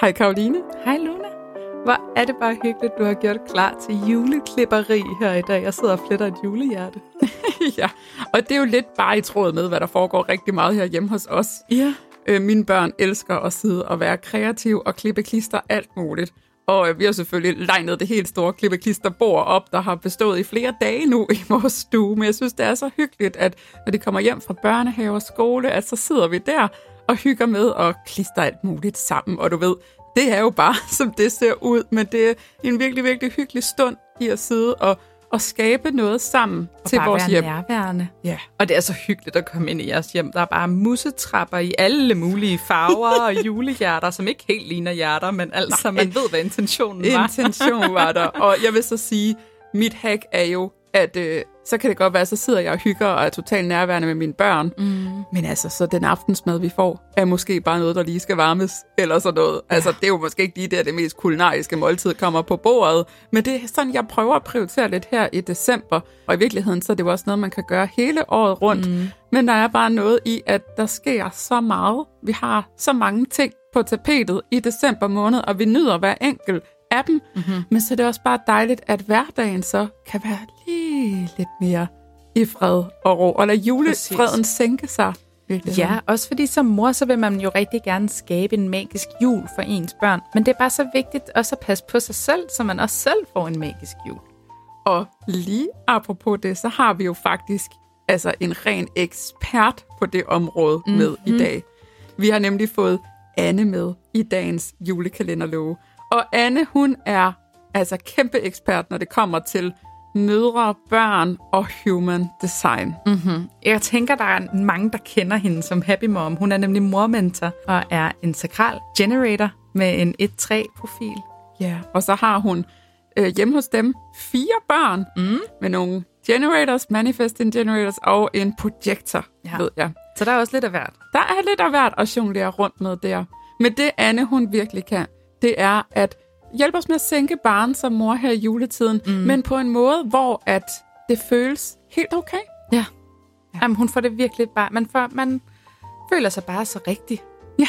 Hej Karoline. Hej Luna. Hvor er det bare hyggeligt, du har gjort klar til juleklipperi her i dag. Jeg sidder og fletter et julehjerte. ja, og det er jo lidt bare i tråd med, hvad der foregår rigtig meget her hjemme hos os. Ja. Øh, mine børn elsker at sidde og være kreative og klippe klister alt muligt. Og øh, vi har selvfølgelig legnet det helt store klippeklisterbord op, der har bestået i flere dage nu i vores stue. Men jeg synes, det er så hyggeligt, at når de kommer hjem fra børnehave og skole, at så sidder vi der og hygger med og klister alt muligt sammen. Og du ved, det er jo bare, som det ser ud, men det er en virkelig, virkelig hyggelig stund i at sidde og, og skabe noget sammen Og til bare vores være hjem. nærværende. Ja. Og det er så hyggeligt at komme ind i jeres hjem. Der er bare musetrapper i alle mulige farver og julehjerter, som ikke helt ligner hjerter, men altså, man ved, hvad intentionen var. Intention var der. Og jeg vil så sige, mit hack er jo, at øh, så kan det godt være, så sidder jeg og hygger og er totalt nærværende med mine børn. Mm. Men altså, så den aftensmad, vi får, er måske bare noget, der lige skal varmes, eller sådan noget. Ja. Altså, det er jo måske ikke lige der, det mest kulinariske måltid kommer på bordet. Men det er sådan, jeg prøver at prioritere lidt her i december. Og i virkeligheden, så er det jo også noget, man kan gøre hele året rundt. Mm. Men der er bare noget i, at der sker så meget. Vi har så mange ting på tapetet i december måned, og vi nyder hver enkelt af dem. Mm-hmm. Men så er det også bare dejligt, at hverdagen så kan være lige lidt mere i fred og ro, og lade julefreden sænke sig. virkelig. Ja, også fordi som mor, så vil man jo rigtig gerne skabe en magisk jul for ens børn. Men det er bare så vigtigt også at passe på sig selv, så man også selv får en magisk jul. Og lige apropos det, så har vi jo faktisk altså en ren ekspert på det område mm-hmm. med i dag. Vi har nemlig fået Anne med i dagens julekalenderlove. Og Anne, hun er altså kæmpe ekspert, når det kommer til mødre, børn og human design. Mm-hmm. Jeg tænker, der er mange, der kender hende som Happy Mom. Hun er nemlig mormentor og er en sakral generator med en 1-3-profil. Ja, og så har hun øh, hjemme hos dem fire børn mm. med nogle generators, manifesting generators og en projektor, Ja. ved jeg. Så der er også lidt af hvert. Der er lidt af hvert at jonglere rundt med der. Men det Anne, hun virkelig kan, det er at hjælpe os med at sænke barn som mor her i juletiden, mm. men på en måde, hvor at det føles helt okay. Ja. ja. Jamen, hun får det virkelig bare... Man, får, man føler sig bare så rigtig.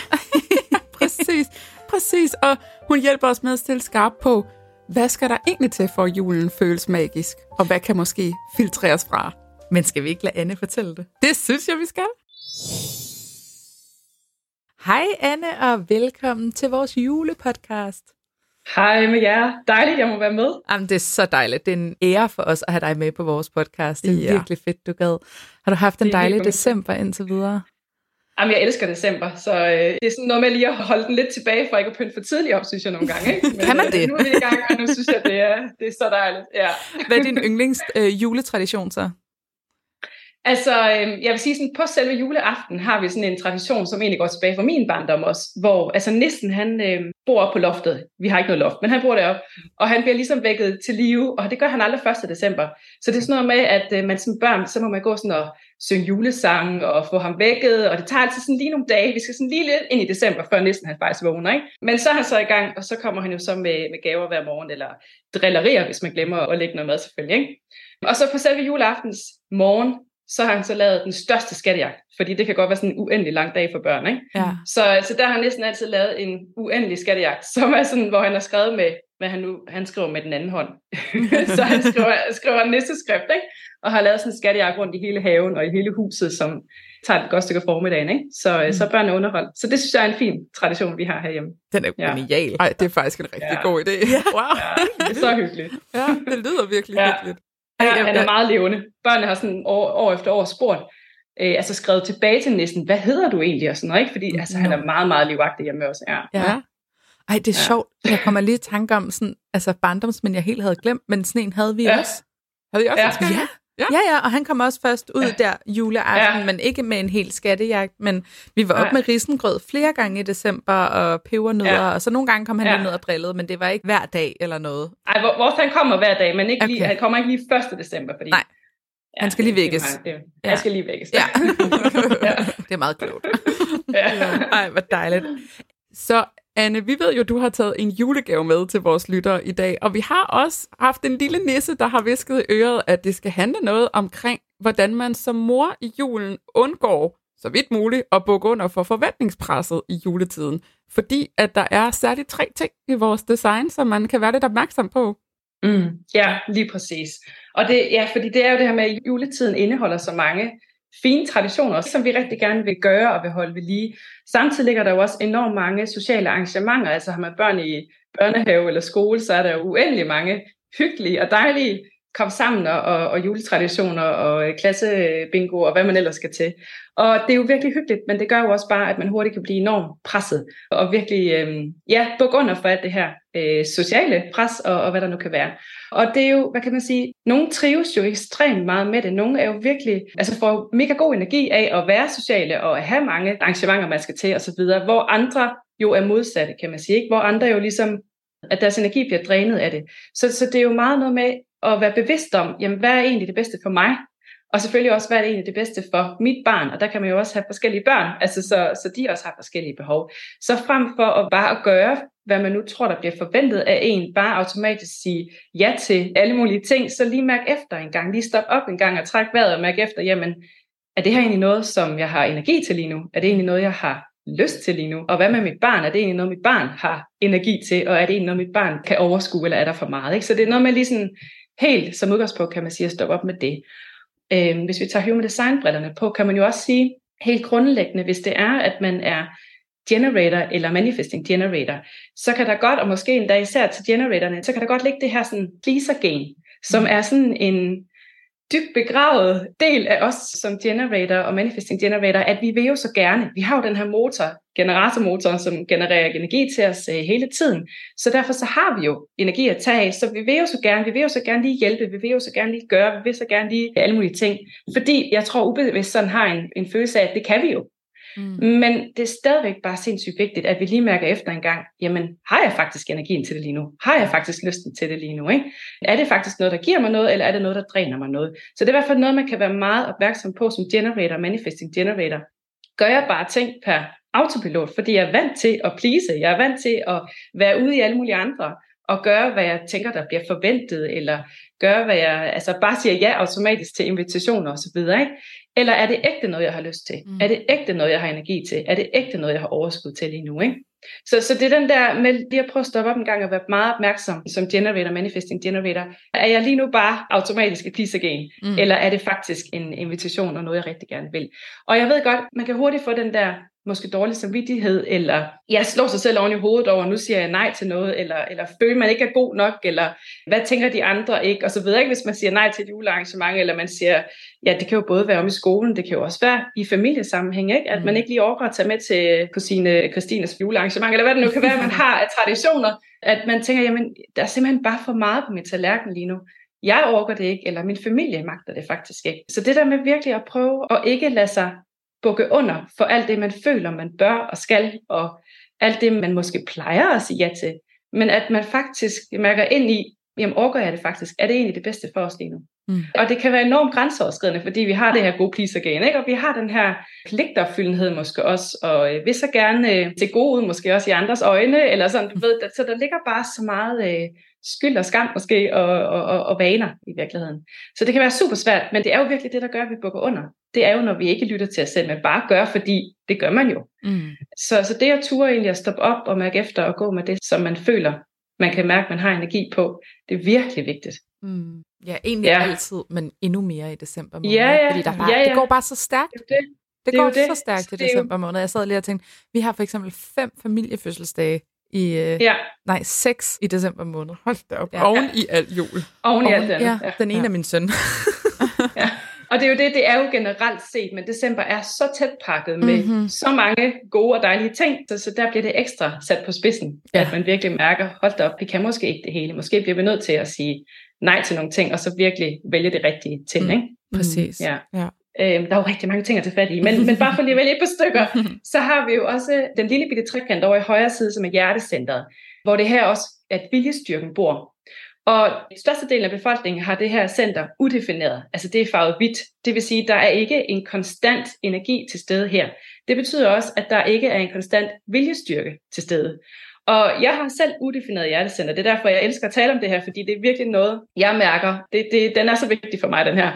Præcis, præcis. Og hun hjælper os med at stille skarp på, hvad skal der egentlig til, for at julen føles magisk? Og hvad kan måske filtreres fra? Men skal vi ikke lade Anne fortælle det? Det synes jeg, vi skal. Hej Anne, og velkommen til vores julepodcast. Hej med jer. Dejligt, jeg må være med. Jamen, det er så dejligt. Det er en ære for os at have dig med på vores podcast. Det er Ja. virkelig fedt, du gad. Har du haft en dejlig december indtil videre? Jamen, jeg elsker december, så øh, det er sådan noget med lige at holde den lidt tilbage, for ikke at pynte for tidligt op, synes jeg nogle gange. Ikke? Men, Kan man øh, det? Nu er vi i gang, og nu synes jeg, det er, det er så dejligt. Ja. Hvad er din yndlings øh, juletradition så? Altså, øh, jeg vil sige sådan, på selve juleaften har vi sådan en tradition, som egentlig går tilbage fra min barndom også, hvor altså nissen, han øh, bor oppe på loftet. Vi har ikke noget loft, men han bor deroppe, og han bliver ligesom vækket til live, og det gør han aldrig 1. december. Så det er sådan noget med, at øh, man som børn, så må man gå sådan og synge julesang og få ham vækket, og det tager altid sådan lige nogle dage. Vi skal sådan lige lidt ind i december, før nissen han faktisk vågner, ikke? Men så er han så i gang, og så kommer han jo så med, med gaver hver morgen, eller drillerier, hvis man glemmer at lægge noget mad selvfølgelig, ikke? Og så på selve juleaftens morgen, så har han så lavet den største skattejagt, fordi det kan godt være sådan en uendelig lang dag for børn, ikke? Ja. Så, så der har han næsten altid lavet en uendelig skattejagt, som er sådan, hvor han har skrevet med, hvad han nu, han skriver med den anden hånd. så han skriver, skriver en nisseskrift, ikke? Og har lavet sådan en skattejagt rundt i hele haven og i hele huset, som tager et godt stykke af formiddagen, ikke? Så, mm. så børn er underholdt. Så det synes jeg er en fin tradition, vi har herhjemme. Den er Ja. genial. Ej, det er faktisk en rigtig Ja. god idé. Ja. Wow. Ja, det er så hyggeligt. Ja, det lyder virkelig Ja. hyggeligt. Ja, Ej, han er meget levende. Børnene har sådan år, år efter år spurgt, øh, altså skrevet tilbage til næsten, hvad hedder du egentlig og sådan noget, ikke? Fordi altså, han er meget, meget livagtig hjemme med os. Ja. Ja. Ej, det er Ja. sjovt. Jeg kommer lige i tanke om sådan, altså barndomsmænd, jeg helt havde glemt, men sådan en havde vi Ja. også. Havde I også Ja. Ja. Ja. Ja. ja, ja, og han kom også først ud Ja. der juleaften, Ja. men ikke med en helt skattejagt, men vi var op Nej. med risengrød flere gange i december, og pebernødder, Ja. og så nogle gange kom han Ja. lige ned og drillede, men det var ikke hver dag eller noget. Ej, hvor, hvor han kommer hver dag, men ikke lige, Okay. han kommer ikke lige 1. december, fordi... Nej. Han skal lige det- vækkes. Det, Ja. ja. Jeg skal lige vækkes. Ja. ja. det er meget klogt. ja. Ej, hvor dejligt. Så Anne, vi ved jo, du har taget en julegave med til vores lyttere i dag, og vi har også haft en lille nisse, der har visket i øret, at det skal handle noget omkring, hvordan man som mor i julen undgår så vidt muligt at bukke under for forventningspresset i juletiden. Fordi at der er særligt tre ting i vores design, som man kan være lidt opmærksom på. Mm, ja, lige præcis. Og det, ja, fordi det er jo det her med, at juletiden indeholder så mange fine traditioner, som vi rigtig gerne vil gøre og vil holde ved lige. Samtidig ligger der jo også enormt mange sociale arrangementer. Altså har man børn i børnehave eller skole, så er der jo uendelig mange hyggelige og dejlige kom sammen og, og, og juletraditioner og øh, klassebingo og hvad man ellers skal til. Og det er jo virkelig hyggeligt, men det gør jo også bare, at man hurtigt kan blive enormt presset og virkelig, øh, ja, bukke under for alt det her øh, sociale pres og, og hvad der nu kan være. Og det er jo, hvad kan man sige, nogle trives jo ekstremt meget med det. Nogle er jo virkelig, altså får mega god energi af at være sociale og at have mange arrangementer, man skal til osv., hvor andre jo er modsatte, kan man sige, ikke? hvor andre jo ligesom at deres energi bliver drænet af det. Så, så det er jo meget noget med at være bevidst om, jamen, hvad er egentlig det bedste for mig? Og selvfølgelig også, hvad er det egentlig det bedste for mit barn? Og der kan man jo også have forskellige børn, altså så, så de også har forskellige behov. Så frem for at bare at gøre, hvad man nu tror, der bliver forventet af en, bare automatisk sige ja til alle mulige ting, så lige mærk efter en gang, lige stop op en gang og træk vejret og mærk efter, jamen, er det her egentlig noget, som jeg har energi til lige nu? Er det egentlig noget, jeg har lyst til lige nu? Og hvad med mit barn? Er det egentlig noget, mit barn har energi til? Og er det egentlig noget, mit barn kan overskue, eller er der for meget? Ikke? Så det er noget med lige sådan helt som udgangspunkt, kan man sige, at stoppe op med det. Øhm, hvis vi tager human design brillerne på, kan man jo også sige, helt grundlæggende, hvis det er, at man er generator eller manifesting generator, så kan der godt, og måske endda især til generatorerne, så kan der godt ligge det her sådan pleaser gen, som mm. er sådan en, dybt begravet del af os som generator og manifesting generator, at vi vil jo så gerne, vi har jo den her motor, generatormotor, som genererer energi til os øh, hele tiden, så derfor så har vi jo energi at tage af, så vi vil jo så gerne, vi vil jo så gerne lige hjælpe, vi vil jo så gerne lige gøre, vi vil så gerne lige alle mulige ting, fordi jeg tror ubevidst sådan har en, en følelse af, at det kan vi jo, Mm. Men det er stadigvæk bare sindssygt vigtigt, at vi lige mærker efter en gang, jamen har jeg faktisk energien til det lige nu? Har jeg faktisk lysten til det lige nu? Ikke? Er det faktisk noget, der giver mig noget, eller er det noget, der dræner mig noget? Så det er i hvert fald noget, man kan være meget opmærksom på som generator, manifesting generator. Gør jeg bare ting per autopilot, fordi jeg er vant til at please, jeg er vant til at være ude i alle mulige andre, og gøre, hvad jeg tænker, der bliver forventet, eller gøre, hvad jeg, altså bare siger ja automatisk til invitationer osv., ikke? Eller er det ægte noget, jeg har lyst til? Mm. Er det ægte noget, jeg har energi til? Er det ægte noget, jeg har overskud til lige nu? Ikke? Så, så det er den der med lige at prøve at stoppe op en gang og være meget opmærksom som generator, manifesting generator. Er jeg lige nu bare automatisk et piece again? Mm. Eller er det faktisk en invitation og noget, jeg rigtig gerne vil? Og jeg ved godt, man kan hurtigt få den der måske dårlig samvittighed, eller jeg slår sig selv oven i hovedet over, nu siger jeg nej til noget, eller, eller føler man ikke er god nok, eller hvad tænker de andre ikke, og så videre, ikke, hvis man siger nej til et julearrangement, eller man siger, ja, det kan jo både være om i skolen, det kan jo også være i familiesammenhæng, ikke? at man mm. ikke lige overgår at tage med til kusine Christines julearrangement, eller hvad det nu kan være, man har af traditioner, at man tænker, jamen, der er simpelthen bare for meget på min tallerken lige nu jeg overgår det ikke, eller min familie magter det faktisk ikke. Så det der med virkelig at prøve at ikke lade sig bukke under for alt det, man føler, man bør og skal, og alt det, man måske plejer at sige ja til. Men at man faktisk mærker ind i, jamen overgår jeg det faktisk? Er det egentlig det bedste for os lige nu? Mm. Og det kan være enormt grænseoverskridende, fordi vi har det her gode pleaser gen, ikke? og vi har den her pligtopfyldenhed måske også, og øh, vil så gerne øh, til gode ud, måske også i andres øjne, eller sådan, du ved, så der ligger bare så meget øh, skyld og skam måske, og, og, og, og vaner i virkeligheden. Så det kan være super svært, men det er jo virkelig det, der gør, at vi bukker under. Det er jo, når vi ikke lytter til os selv, men bare gør, fordi det gør man jo. Mm. Så, så det at ture egentlig at stoppe op og mærke efter og gå med det, som man føler, man kan mærke, man har energi på, det er virkelig vigtigt. Mm. Ja, egentlig ja. altid, men endnu mere i december måned. Ja, ja. Fordi der bare, ja, ja. det går bare så stærkt. Det, det. det, det går det. så stærkt i december måned. Jeg sad lige og tænkte, vi har for eksempel fem familiefødselsdage i, øh, ja. nej, seks i december måned. Hold da op. Ja. Oven i alt jul. Oven i alt den. Ja, den ene ja. af min søn. ja. Og det er jo det, det er jo generelt set, men december er så tæt pakket med mm-hmm. så mange gode og dejlige ting, så, så der bliver det ekstra sat på spidsen, ja. at man virkelig mærker, hold da op, vi kan måske ikke det hele. Måske bliver vi nødt til at sige nej til nogle ting, og så virkelig vælge det rigtige til. Mm. Ikke? Præcis. Ja. ja. Øhm, der er jo rigtig mange ting at tage fat i, men, men bare for lige at vælge et par stykker, så har vi jo også den lille bitte trekant over i højre side, som er hjertecentret, hvor det her også, at viljestyrken bor. Og størstedelen af befolkningen har det her center udefineret, altså det er farvet hvidt. Det vil sige, at der er ikke en konstant energi til stede her. Det betyder også, at der ikke er en konstant viljestyrke til stede. Og jeg har selv udefineret hjertecenter. Det er derfor, jeg elsker at tale om det her, fordi det er virkelig noget, jeg mærker. Det, det, den er så vigtig for mig, den her.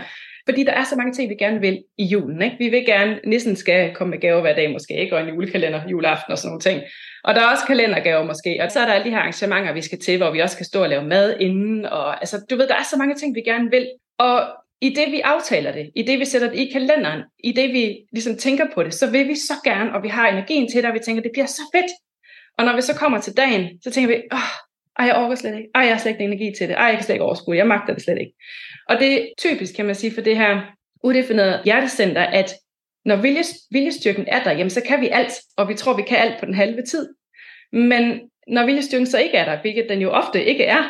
Fordi der er så mange ting, vi gerne vil i julen. Ikke? Vi vil gerne, nissen skal komme med gaver hver dag måske, ikke? og en julekalender, juleaften og sådan nogle ting. Og der er også kalendergaver måske, og så er der alle de her arrangementer, vi skal til, hvor vi også skal stå og lave mad inden, og altså, du ved, der er så mange ting, vi gerne vil. Og i det vi aftaler det, i det vi sætter det i kalenderen, i det vi ligesom tænker på det, så vil vi så gerne, og vi har energien til det, og vi tænker, det bliver så fedt. Og når vi så kommer til dagen, så tænker vi, åh, ej, jeg orker slet ikke. Ej, jeg har slet ikke energi til det. Ej, jeg kan slet ikke overskue. Jeg magter det slet ikke. Og det er typisk, kan man sige, for det her udefinerede hjertecenter, at når viljestyrken er der, jamen så kan vi alt, og vi tror, vi kan alt på den halve tid. Men når viljestyrken så ikke er der, hvilket den jo ofte ikke er,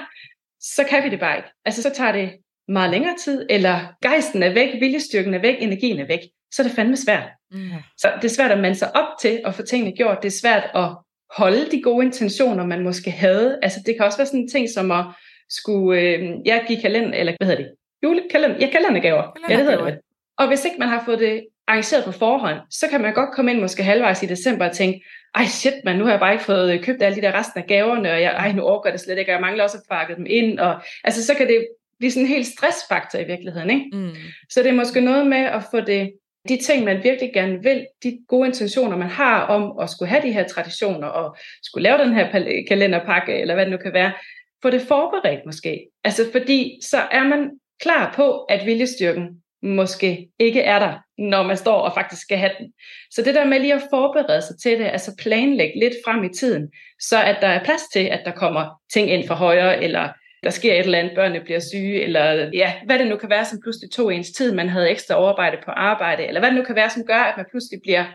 så kan vi det bare ikke. Altså så tager det meget længere tid, eller gejsten er væk, viljestyrken er væk, energien er væk, så er det fandme svært. Mm. Så det er svært at mande sig op til at få tingene gjort. Det er svært at holde de gode intentioner, man måske havde. Altså det kan også være sådan en ting som at skulle, øh, jeg give kalender, eller hvad hedder det? Julekalender, ja, kalendergaver. kalendergaver. Ja, det hedder det. Og hvis ikke man har fået det arrangeret på forhånd, så kan man godt komme ind måske halvvejs i december og tænke, ej shit man, nu har jeg bare ikke fået købt alle de der resten af gaverne, og jeg, ej, nu overgår det slet ikke, og jeg mangler også at pakke dem ind. Og, altså så kan det blive sådan en helt stressfaktor i virkeligheden. Ikke? Mm. Så det er måske noget med at få det, de ting, man virkelig gerne vil, de gode intentioner, man har om at skulle have de her traditioner, og skulle lave den her kalenderpakke, eller hvad det nu kan være, få det forberedt måske. Altså fordi så er man klar på, at viljestyrken måske ikke er der, når man står og faktisk skal have den. Så det der med lige at forberede sig til det, altså planlægge lidt frem i tiden, så at der er plads til, at der kommer ting ind fra højre, eller der sker et eller andet, børnene bliver syge, eller ja, hvad det nu kan være, som pludselig tog ens tid, man havde ekstra overarbejde på arbejde, eller hvad det nu kan være, som gør, at man pludselig bliver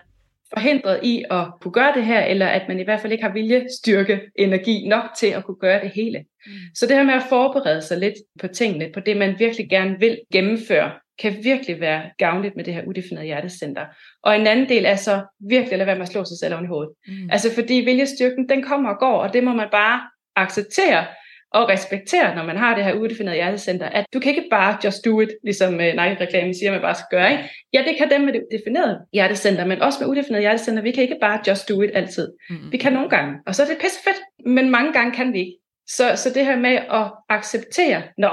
forhindret i at kunne gøre det her, eller at man i hvert fald ikke har vilje, styrke, energi nok til at kunne gøre det hele. Mm. Så det her med at forberede sig lidt på tingene, på det man virkelig gerne vil gennemføre, kan virkelig være gavnligt med det her udefinerede hjertecenter. Og en anden del er så virkelig at lade være med at slå sig selv oven i hovedet. Mm. Altså fordi viljestyrken, den kommer og går, og det må man bare acceptere og respektere, når man har det her udefinerede hjertecenter, at du kan ikke bare just do it, ligesom uh, Nike-reklamen siger, man bare skal gøre. Ikke? Ja, det kan dem med det definerede hjertecenter, men også med udefineret hjertecenter, vi kan ikke bare just do it altid. Mm. Vi kan nogle gange, og så er det pisse fedt, men mange gange kan vi ikke. Så, så det her med at acceptere, nå,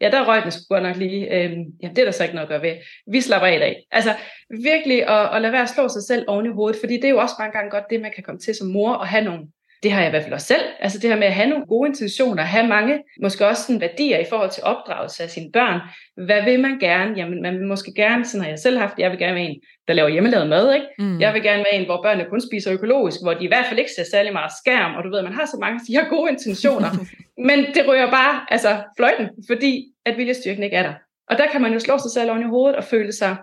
ja, der røg den sgu godt nok lige, øhm, ja, det er der så ikke noget at gøre ved. Vi slapper af i dag. Altså virkelig at, at lade være at slå sig selv oven i hovedet, fordi det er jo også mange gange godt det, man kan komme til som mor, og have nogle det har jeg i hvert fald også selv. Altså det her med at have nogle gode intentioner, have mange, måske også sådan værdier i forhold til opdragelse af sine børn. Hvad vil man gerne? Jamen man vil måske gerne, sådan har jeg selv haft, jeg vil gerne være en, der laver hjemmelavet mad, ikke? Mm. Jeg vil gerne være en, hvor børnene kun spiser økologisk, hvor de i hvert fald ikke ser særlig meget skærm, og du ved, man har så mange de har gode intentioner, men det ryger bare, altså fløjten, fordi at viljestyrken ikke er der. Og der kan man jo slå sig selv oven i hovedet og føle sig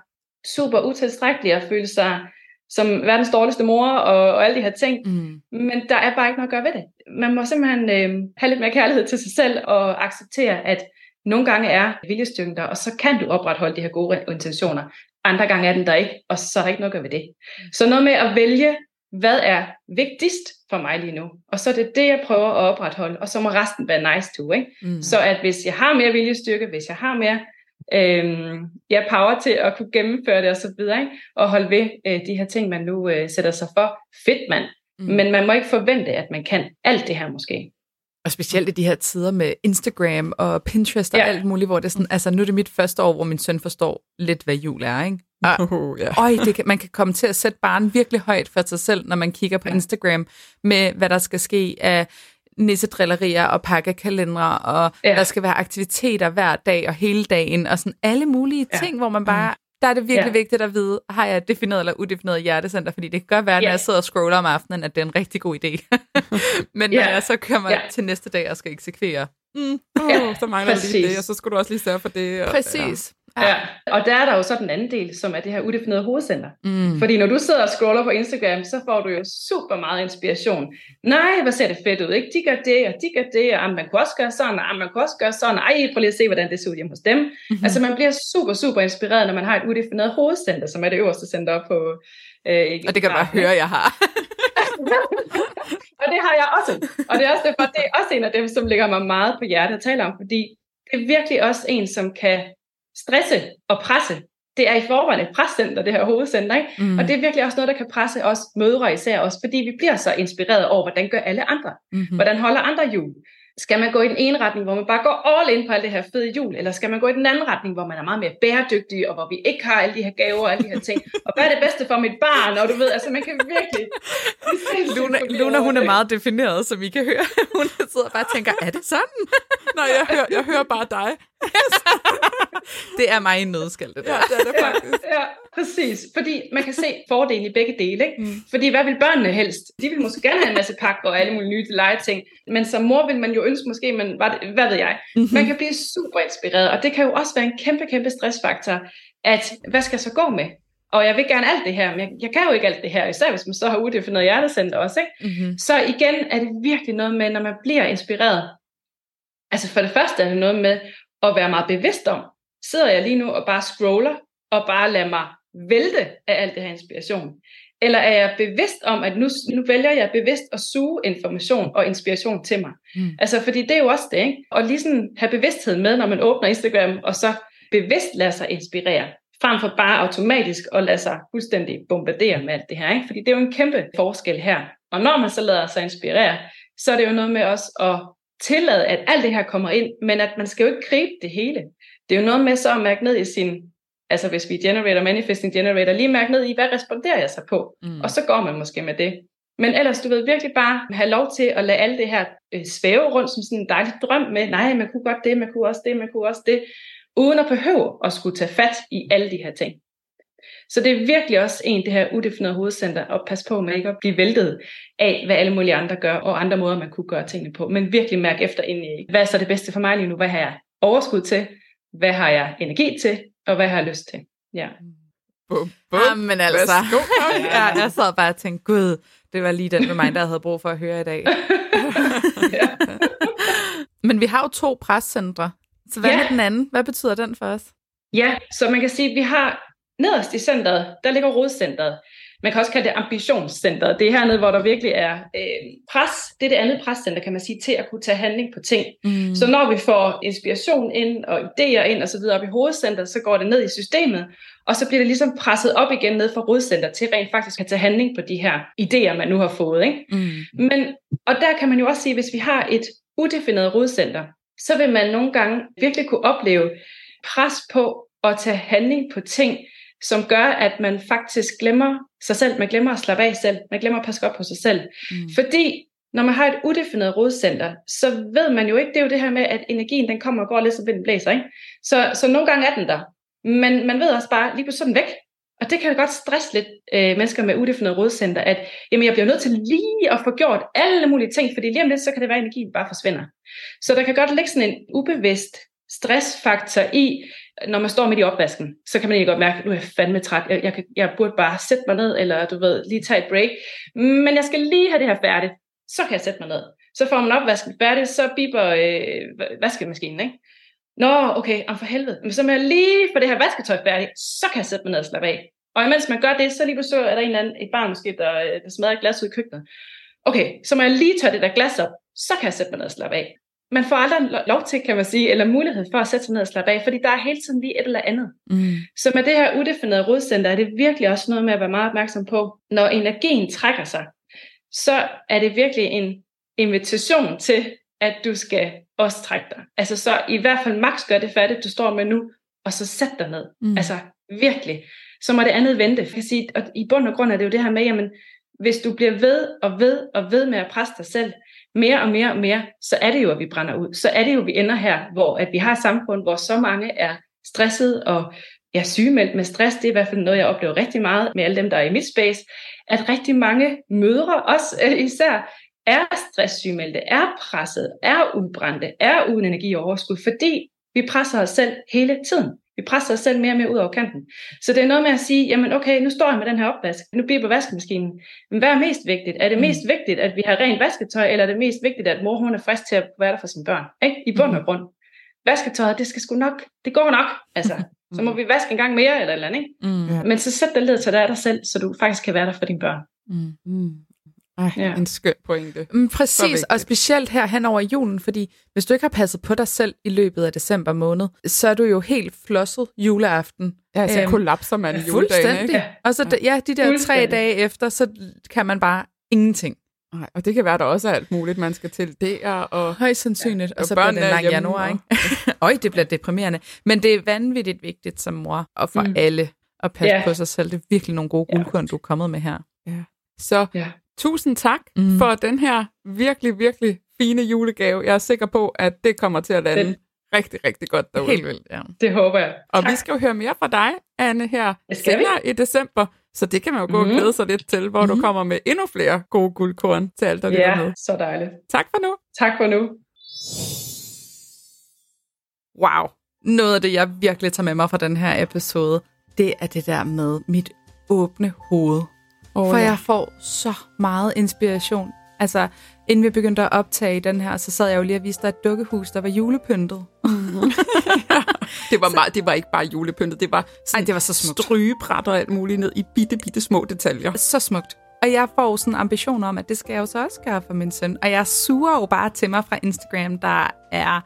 super utilstrækkelig og føle sig som verdens dårligste mor og, og alle de her ting. Mm. Men der er bare ikke noget at gøre ved det. Man må simpelthen øh, have lidt mere kærlighed til sig selv og acceptere, at nogle gange er viljestyrken der, og så kan du opretholde de her gode intentioner. Andre gange er den der ikke, og så er der ikke noget at gøre ved det. Så noget med at vælge, hvad er vigtigst for mig lige nu? Og så er det det, jeg prøver at opretholde, og så må resten være nice to. Ikke? Mm. Så at hvis jeg har mere viljestyrke, hvis jeg har mere øh, ja, power til at kunne gennemføre det og så videre, ikke? og holde ved øh, de her ting, man nu øh, sætter sig for. Fedt mand. Mm. Men man må ikke forvente, at man kan alt det her måske. Og specielt i de her tider med Instagram og Pinterest og ja. alt muligt, hvor det er sådan, altså nu er det mit første år, hvor min søn forstår lidt, hvad jul er, ikke? Og, uh, yeah. øj, det kan, man kan komme til at sætte barn virkelig højt for sig selv, når man kigger på ja. Instagram med, hvad der skal ske af nissedrillerier og pakkekalendere, og ja. der skal være aktiviteter hver dag og hele dagen, og sådan alle mulige ja. ting, hvor man bare, mm. der er det virkelig ja. vigtigt at vide, har jeg defineret eller udefineret hjertecenter, fordi det kan godt være, når ja. jeg sidder og scroller om aftenen, at det er en rigtig god idé. Men ja. når jeg så kommer ja. til næste dag og skal eksekvere, mm, oh, ja, så mangler lige det, og så skulle du også lige sørge for det. Og, Præcis. Ja. Ja. Og der er der jo så den anden del, som er det her udefinerede hovedcenter. Mm. Fordi når du sidder og scroller på Instagram, så får du jo super meget inspiration. Nej, hvad ser det fedt ud, ikke? De gør det, og de gør det, og man kunne også gøre sådan, og man kunne også gøre sådan. Ej, prøv lige at se, hvordan det ser ud hjemme hos dem. Mm-hmm. Altså man bliver super, super inspireret, når man har et udefineret hovedcenter, som er det øverste center på... Øh, og det kan du bare høre, jeg har. og det har jeg også. Og det er også derfor, det er også en af dem, som ligger mig meget på hjertet at tale om, fordi det er virkelig også en, som kan stresse og presse. Det er i forvejen et prescenter, det her hovedcenter, ikke? Mm. og det er virkelig også noget, der kan presse os mødre især os, fordi vi bliver så inspireret over, hvordan gør alle andre? Mm-hmm. Hvordan holder andre jul? Skal man gå i den ene retning, hvor man bare går all in på alt det her fede jul, eller skal man gå i den anden retning, hvor man er meget mere bæredygtig, og hvor vi ikke har alle de her gaver og alle de her ting, og hvad er det bedste for mit barn, og du ved, altså man kan virkelig... Luna, Luna, hun er meget defineret, som I kan høre. Hun sidder bare og tænker, er det sådan? Nej, jeg hører, jeg hører bare dig. det er mig i nødskal, det der. Ja, det er det faktisk. Ja, ja, præcis. Fordi man kan se fordelen i begge dele. Ikke? Mm. Fordi hvad vil børnene helst? De vil måske gerne have en masse pakker og alle mulige nye legeting. Men som mor vil man jo ønske måske, var det, hvad ved jeg, mm-hmm. man kan blive super inspireret. Og det kan jo også være en kæmpe, kæmpe stressfaktor, at hvad skal jeg så gå med? Og jeg vil gerne alt det her, men jeg, jeg kan jo ikke alt det her, især hvis man så har udefineret hjertecenter også. Ikke? Mm-hmm. Så igen er det virkelig noget med, når man bliver inspireret. Altså for det første er det noget med at være meget bevidst om, sidder jeg lige nu og bare scroller, og bare lader mig vælte af alt det her inspiration? Eller er jeg bevidst om, at nu, nu vælger jeg bevidst at suge information og inspiration til mig? Mm. Altså, fordi det er jo også det, ikke? Og lige sådan have bevidsthed med, når man åbner Instagram, og så bevidst lade sig inspirere, frem for bare automatisk at lade sig fuldstændig bombardere med alt det her, ikke? Fordi det er jo en kæmpe forskel her. Og når man så lader sig inspirere, så er det jo noget med også at tillade, at alt det her kommer ind, men at man skal jo ikke gribe det hele. Det er jo noget med så at mærke ned i sin, altså hvis vi generator, manifesting generator, lige mærke ned i, hvad responderer jeg så på? Mm. Og så går man måske med det. Men ellers, du ved, virkelig bare have lov til at lade alt det her øh, svæve rundt som sådan en dejlig drøm med, nej, man kunne godt det, man kunne også det, man kunne også det, uden at behøve at skulle tage fat i alle de her ting. Så det er virkelig også en, det her udefinerede hovedcenter, at passe på med ikke at blive væltet af, hvad alle mulige andre gør, og andre måder, man kunne gøre tingene på. Men virkelig mærke efter ind i, hvad er så det bedste for mig lige nu? Hvad har jeg overskud til? Hvad har jeg energi til? Og hvad har jeg lyst til? Ja. Bum, bum. Jamen altså, ja, jeg sad bare og tænkte, gud, det var lige den med mig, der havde brug for at høre i dag. Men vi har jo to prescentre. Så hvad ja. med den anden? Hvad betyder den for os? Ja, så man kan sige, at vi har nederst i centret, der ligger rodcentret. Man kan også kalde det ambitionscentret. Det er hernede, hvor der virkelig er øh, pres. Det er det andet prescenter, kan man sige, til at kunne tage handling på ting. Mm. Så når vi får inspiration ind og idéer ind og så videre op i hovedcentret, så går det ned i systemet, og så bliver det ligesom presset op igen ned fra rodcenter til rent faktisk at tage handling på de her idéer, man nu har fået. Ikke? Mm. Men, og der kan man jo også sige, hvis vi har et udefineret rodcenter, så vil man nogle gange virkelig kunne opleve pres på at tage handling på ting, som gør, at man faktisk glemmer sig selv. Man glemmer at slappe af selv. Man glemmer at passe godt på sig selv. Mm. Fordi når man har et udefineret rodcenter, så ved man jo ikke, det er jo det her med, at energien den kommer og går lidt som vinden blæser. Ikke? Så, så nogle gange er den der. Men man ved også bare, lige på sådan væk. Og det kan godt stresse lidt øh, mennesker med udefineret rodcenter, at jamen, jeg bliver nødt til lige at få gjort alle mulige ting, fordi lige om lidt, så kan det være, at energien bare forsvinder. Så der kan godt ligge sådan en ubevidst stressfaktor i, når man står midt i opvasken, så kan man egentlig godt mærke, at nu er jeg fandme træt, jeg, jeg, jeg burde bare sætte mig ned, eller du ved, lige tage et break, men jeg skal lige have det her færdigt, så kan jeg sætte mig ned. Så får man opvasken færdigt, så biber øh, vaskemaskinen, ikke? Nå, okay, om for helvede. Men så må jeg lige få det her vasketøj færdigt, så kan jeg sætte mig ned og slappe af. Og imens man gør det, så lige så er der en eller anden, et barn måske, der, øh, der smadrer et glas ud i køkkenet. Okay, så må jeg lige tørre det der glas op, så kan jeg sætte mig ned og slappe af man får aldrig lov til, kan man sige, eller mulighed for at sætte sig ned og slappe af, fordi der er hele tiden lige et eller andet. Mm. Så med det her udefinerede rodcenter, er det virkelig også noget med at være meget opmærksom på, når energien trækker sig, så er det virkelig en invitation til, at du skal også trække dig. Altså så i hvert fald maks gør det færdigt, du står med nu, og så sæt dig ned. Mm. Altså virkelig. Så må det andet vente. Jeg kan sige, og i bund og grund er det jo det her med, jamen, hvis du bliver ved og ved og ved med at presse dig selv, mere og mere og mere, så er det jo, at vi brænder ud. Så er det jo, at vi ender her, hvor at vi har et samfund, hvor så mange er stresset og ja, sygemeldt med stress. Det er i hvert fald noget, jeg oplever rigtig meget med alle dem, der er i mit space, at rigtig mange mødre, også øh, især, er stresssygemeldte, er presset, er udbrændte, er uden energi og overskud, fordi vi presser os selv hele tiden. Vi presser os selv mere og mere ud over kanten. Så det er noget med at sige, jamen okay, nu står jeg med den her opvask, nu bliver på vaskemaskinen. Men hvad er mest vigtigt? Er det mest mm. vigtigt, at vi har rent vasketøj, eller er det mest vigtigt, at mor hun er frisk til at være der for sine børn? Ikke? I bund og mm. grund. Vasketøjet, det skal sgu nok, det går nok. Altså, så må vi vaske en gang mere, eller eller andet. Ikke? Mm. Men så sæt dig led til dig selv, så du faktisk kan være der for dine børn. Mm. Ej, ja. en skøn pointe. Mm, præcis, og specielt her hen over julen, fordi hvis du ikke har passet på dig selv i løbet af december måned, så er du jo helt flosset juleaften. Ja, så øhm, kollapser man juledagen, ikke? Og så ja, de der tre dage efter, så kan man bare ingenting. Nej, og det kan være, at der også er alt muligt, man skal til der. Og, Højst sandsynligt, ja, og, og så bliver det en lang januar, ikke? Øj, det bliver deprimerende. Men det er vanvittigt vigtigt som mor, og for mm. alle, at passe yeah. på sig selv. Det er virkelig nogle gode guldkorn, yeah. du er kommet med her. Ja. Så yeah. Tusind tak mm. for den her virkelig, virkelig fine julegave. Jeg er sikker på, at det kommer til at lande den. rigtig, rigtig godt derude. Helt vildt, ja. Det håber jeg. Og tak. vi skal jo høre mere fra dig, Anne, her senere i december. Så det kan man jo gå mm. og glæde sig lidt til, hvor mm. du mhm. kommer med endnu flere gode guldkorn til alt, der ja, lytter med. så dejligt. Tak for nu. Tak for nu. Wow. Noget af det, jeg virkelig tager med mig fra den her episode, det er det der med mit åbne hoved. Oh, For ja. jeg får så meget inspiration. Altså, inden vi begyndte at optage den her, så sad jeg jo lige og viste dig et dukkehus, der var julepyntet. ja, det, var meget, det var ikke bare julepyntet, det var, sådan Ej, det var så smukt. strygebrætter og alt muligt ned i bitte, bitte små detaljer. Så smukt. Og jeg får sådan en ambition om, at det skal jeg jo så også gøre for min søn. Og jeg suger jo bare til mig fra Instagram, der er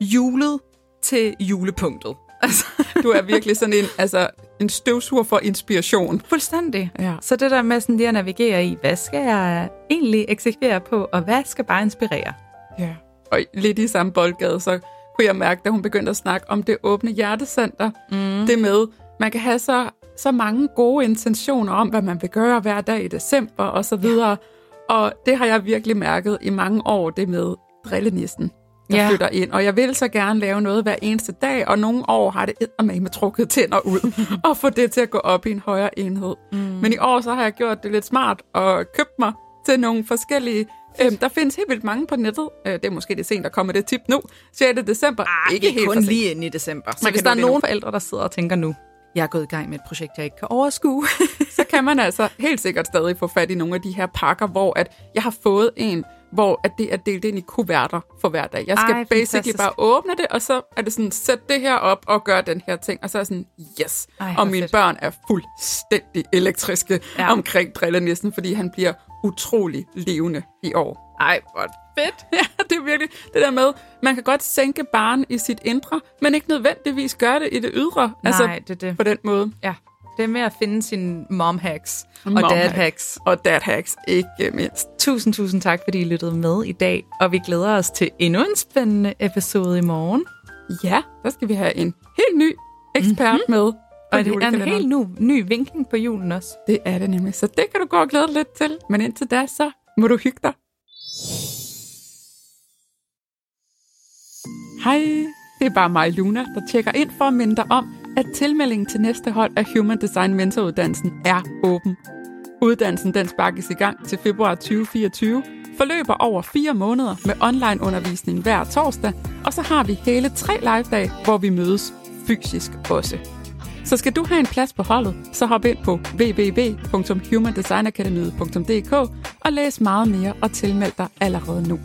julet til julepunktet. Altså, du er virkelig sådan en, altså, en støvsuger for inspiration. Fuldstændig. Ja. Så det der med sådan lige at navigere i, hvad skal jeg egentlig eksekvere på, og hvad skal bare inspirere? Ja. Og lidt i samme boldgade, så kunne jeg mærke, da hun begyndte at snakke om det åbne hjertecenter. Mm. Det med, man kan have så, så mange gode intentioner om, hvad man vil gøre hver dag i december og så videre. Ja. Og det har jeg virkelig mærket i mange år, det med drillenissen der ja. flytter ind. Og jeg vil så gerne lave noget hver eneste dag, og nogle år har det med med trukket tænder ud, og få det til at gå op i en højere enhed. Mm. Men i år så har jeg gjort det lidt smart, og købt mig til nogle forskellige Øhm, der findes helt vildt mange på nettet. Øh, det er måske det sent, der kommer det tip nu. 6. december. Ah, ikke helt kun lige ind i december. Så hvis der er nogen forældre, der sidder og tænker nu, jeg er gået i gang med et projekt, jeg ikke kan overskue, så kan man altså helt sikkert stadig få fat i nogle af de her pakker, hvor at jeg har fået en, hvor at det er delt ind i kuverter for hver dag. Jeg skal Ej, basically fantastisk. bare åbne det, og så er det sådan, sæt det her op og gør den her ting. Og så er jeg sådan, yes. Ej, og mine fedt. børn er fuldstændig elektriske ja. omkring drillenissen, fordi han bliver utrolig levende i år. Ej, hvor fedt. Ja, det er virkelig det der med, man kan godt sænke barn i sit indre, men ikke nødvendigvis gøre det i det ydre. Altså, Nej, altså, det det. På den måde. Ja. Det er med at finde sin mom hacks og mom dad hacks. Og dad hacks, ikke mindst. Tusind, tusind tak, fordi I lyttede med i dag. Og vi glæder os til endnu en spændende episode i morgen. Ja, der skal vi have en helt ny ekspert mm-hmm. med. Og det er en helt ny, ny vinkling på julen også. Det er det nemlig. Så det kan du gå og glæde dig lidt til. Men indtil da, så må du hygge dig. Hej, det er bare mig, Luna, der tjekker ind for at minde dig om, at tilmeldingen til næste hold af Human Design Mentoruddannelsen er åben. Uddannelsen den sparkes i gang til februar 2024, forløber over fire måneder med online undervisning hver torsdag, og så har vi hele tre live-dage, hvor vi mødes fysisk også. Så skal du have en plads på holdet, så hop ind på www.humandesignacademy.dk og læs meget mere og tilmeld dig allerede nu.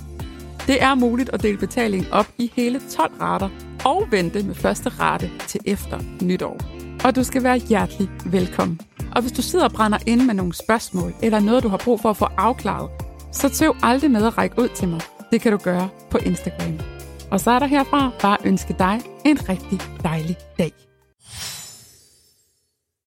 Det er muligt at dele betalingen op i hele 12 rater og vente med første rate til efter nytår. Og du skal være hjertelig velkommen. Og hvis du sidder og brænder ind med nogle spørgsmål, eller noget, du har brug for at få afklaret, så tøv aldrig med at række ud til mig. Det kan du gøre på Instagram. Og så er der herfra bare ønske dig en rigtig dejlig dag.